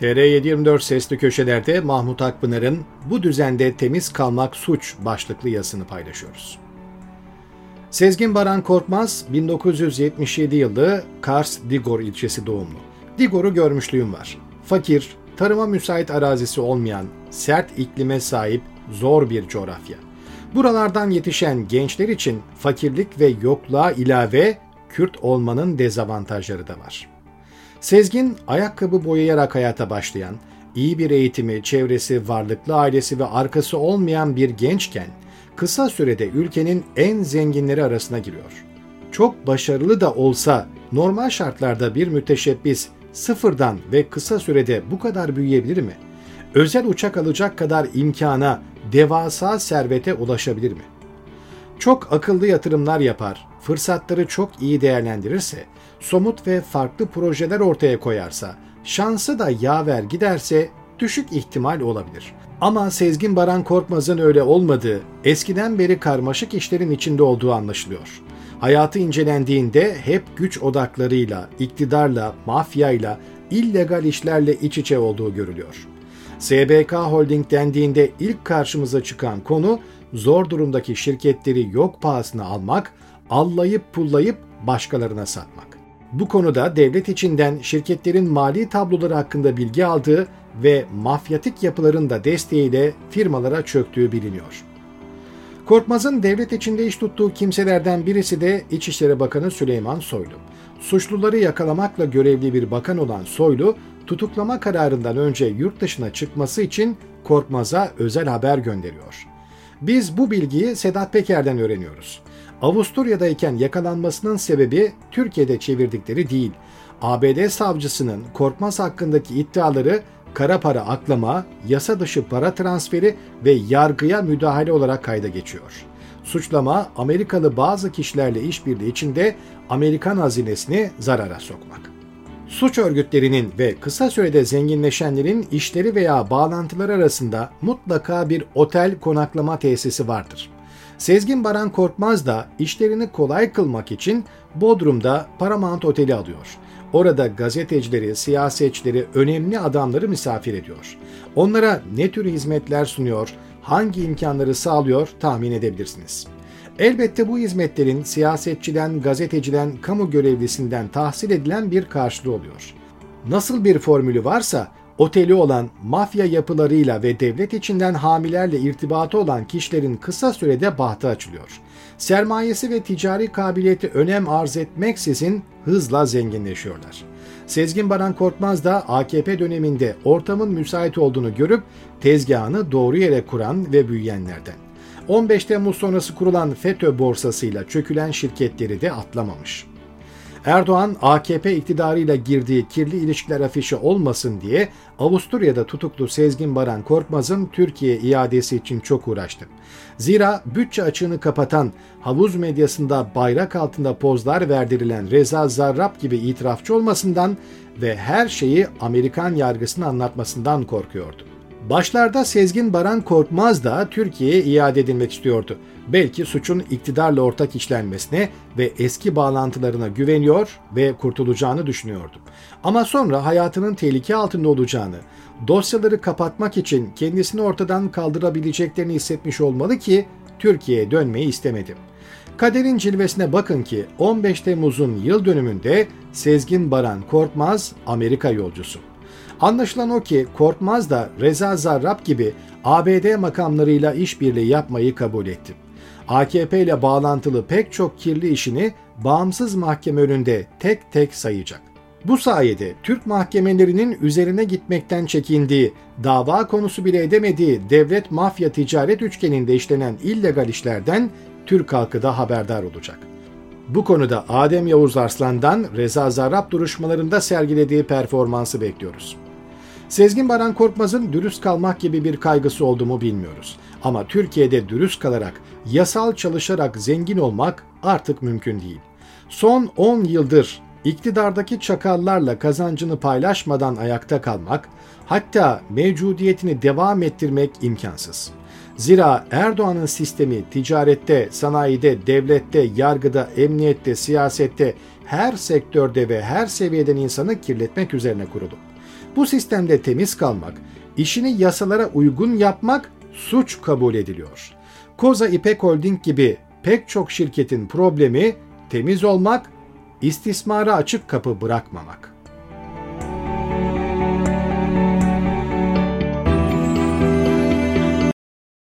TR724 sesli köşelerde Mahmut Akpınar'ın Bu düzende temiz kalmak suç başlıklı yazısını paylaşıyoruz. Sezgin Baran Korkmaz 1977 yılı Kars Digor ilçesi doğumlu. Digor'u görmüşlüğüm var. Fakir, tarıma müsait arazisi olmayan, sert iklime sahip zor bir coğrafya. Buralardan yetişen gençler için fakirlik ve yokluğa ilave Kürt olmanın dezavantajları da var. Sezgin ayakkabı boyayarak hayata başlayan, iyi bir eğitimi, çevresi, varlıklı ailesi ve arkası olmayan bir gençken kısa sürede ülkenin en zenginleri arasına giriyor. Çok başarılı da olsa normal şartlarda bir müteşebbis sıfırdan ve kısa sürede bu kadar büyüyebilir mi? Özel uçak alacak kadar imkana, devasa servete ulaşabilir mi? Çok akıllı yatırımlar yapar, fırsatları çok iyi değerlendirirse, somut ve farklı projeler ortaya koyarsa, şansı da yaver giderse düşük ihtimal olabilir. Ama Sezgin Baran Korkmaz'ın öyle olmadığı, eskiden beri karmaşık işlerin içinde olduğu anlaşılıyor. Hayatı incelendiğinde hep güç odaklarıyla, iktidarla, mafyayla, illegal işlerle iç içe olduğu görülüyor. SBK Holding dendiğinde ilk karşımıza çıkan konu zor durumdaki şirketleri yok pahasına almak, allayıp pullayıp başkalarına satmak. Bu konuda devlet içinden şirketlerin mali tabloları hakkında bilgi aldığı ve mafyatik yapıların da desteğiyle firmalara çöktüğü biliniyor. Korkmaz'ın devlet içinde iş tuttuğu kimselerden birisi de İçişleri Bakanı Süleyman Soylu. Suçluları yakalamakla görevli bir bakan olan Soylu, tutuklama kararından önce yurt dışına çıkması için Korkmaz'a özel haber gönderiyor. Biz bu bilgiyi Sedat Peker'den öğreniyoruz. Avusturya'dayken yakalanmasının sebebi Türkiye'de çevirdikleri değil. ABD savcısının Korkmaz hakkındaki iddiaları kara para aklama, yasa dışı para transferi ve yargıya müdahale olarak kayda geçiyor. Suçlama Amerikalı bazı kişilerle işbirliği içinde Amerikan hazinesini zarara sokmak. Suç örgütlerinin ve kısa sürede zenginleşenlerin işleri veya bağlantıları arasında mutlaka bir otel konaklama tesisi vardır. Sezgin Baran Korkmaz da işlerini kolay kılmak için Bodrum'da Paramount Oteli alıyor. Orada gazetecileri, siyasetçileri, önemli adamları misafir ediyor. Onlara ne tür hizmetler sunuyor, hangi imkanları sağlıyor tahmin edebilirsiniz. Elbette bu hizmetlerin siyasetçiden, gazeteciden, kamu görevlisinden tahsil edilen bir karşılığı oluyor. Nasıl bir formülü varsa oteli olan mafya yapılarıyla ve devlet içinden hamilerle irtibatı olan kişilerin kısa sürede bahtı açılıyor. Sermayesi ve ticari kabiliyeti önem arz etmeksizin hızla zenginleşiyorlar. Sezgin Baran Korkmaz da AKP döneminde ortamın müsait olduğunu görüp tezgahını doğru yere kuran ve büyüyenlerden. 15 Temmuz sonrası kurulan FETÖ borsasıyla çökülen şirketleri de atlamamış. Erdoğan AKP iktidarıyla girdiği kirli ilişkiler afişi olmasın diye Avusturya'da tutuklu Sezgin Baran Korkmaz'ın Türkiye iadesi için çok uğraştı. Zira bütçe açığını kapatan, havuz medyasında bayrak altında pozlar verdirilen Reza Zarrab gibi itirafçı olmasından ve her şeyi Amerikan yargısını anlatmasından korkuyordu. Başlarda Sezgin Baran Korkmaz da Türkiye'ye iade edilmek istiyordu. Belki suçun iktidarla ortak işlenmesine ve eski bağlantılarına güveniyor ve kurtulacağını düşünüyordu. Ama sonra hayatının tehlike altında olacağını, dosyaları kapatmak için kendisini ortadan kaldırabileceklerini hissetmiş olmalı ki Türkiye'ye dönmeyi istemedi. Kaderin cilvesine bakın ki 15 Temmuz'un yıl dönümünde Sezgin Baran Korkmaz Amerika yolcusu. Anlaşılan o ki Korkmaz da Reza Zarrab gibi ABD makamlarıyla işbirliği yapmayı kabul etti. AKP ile bağlantılı pek çok kirli işini bağımsız mahkeme önünde tek tek sayacak. Bu sayede Türk mahkemelerinin üzerine gitmekten çekindiği, dava konusu bile edemediği devlet mafya ticaret üçgeninde işlenen illegal işlerden Türk halkı da haberdar olacak. Bu konuda Adem Yavuz Arslan'dan Reza Zarrab duruşmalarında sergilediği performansı bekliyoruz. Sezgin Baran Korkmaz'ın dürüst kalmak gibi bir kaygısı oldu mu bilmiyoruz. Ama Türkiye'de dürüst kalarak, yasal çalışarak zengin olmak artık mümkün değil. Son 10 yıldır iktidardaki çakallarla kazancını paylaşmadan ayakta kalmak, hatta mevcudiyetini devam ettirmek imkansız. Zira Erdoğan'ın sistemi ticarette, sanayide, devlette, yargıda, emniyette, siyasette, her sektörde ve her seviyeden insanı kirletmek üzerine kurulu. Bu sistemde temiz kalmak, işini yasalara uygun yapmak suç kabul ediliyor. Koza İpek Holding gibi pek çok şirketin problemi temiz olmak, istismara açık kapı bırakmamak.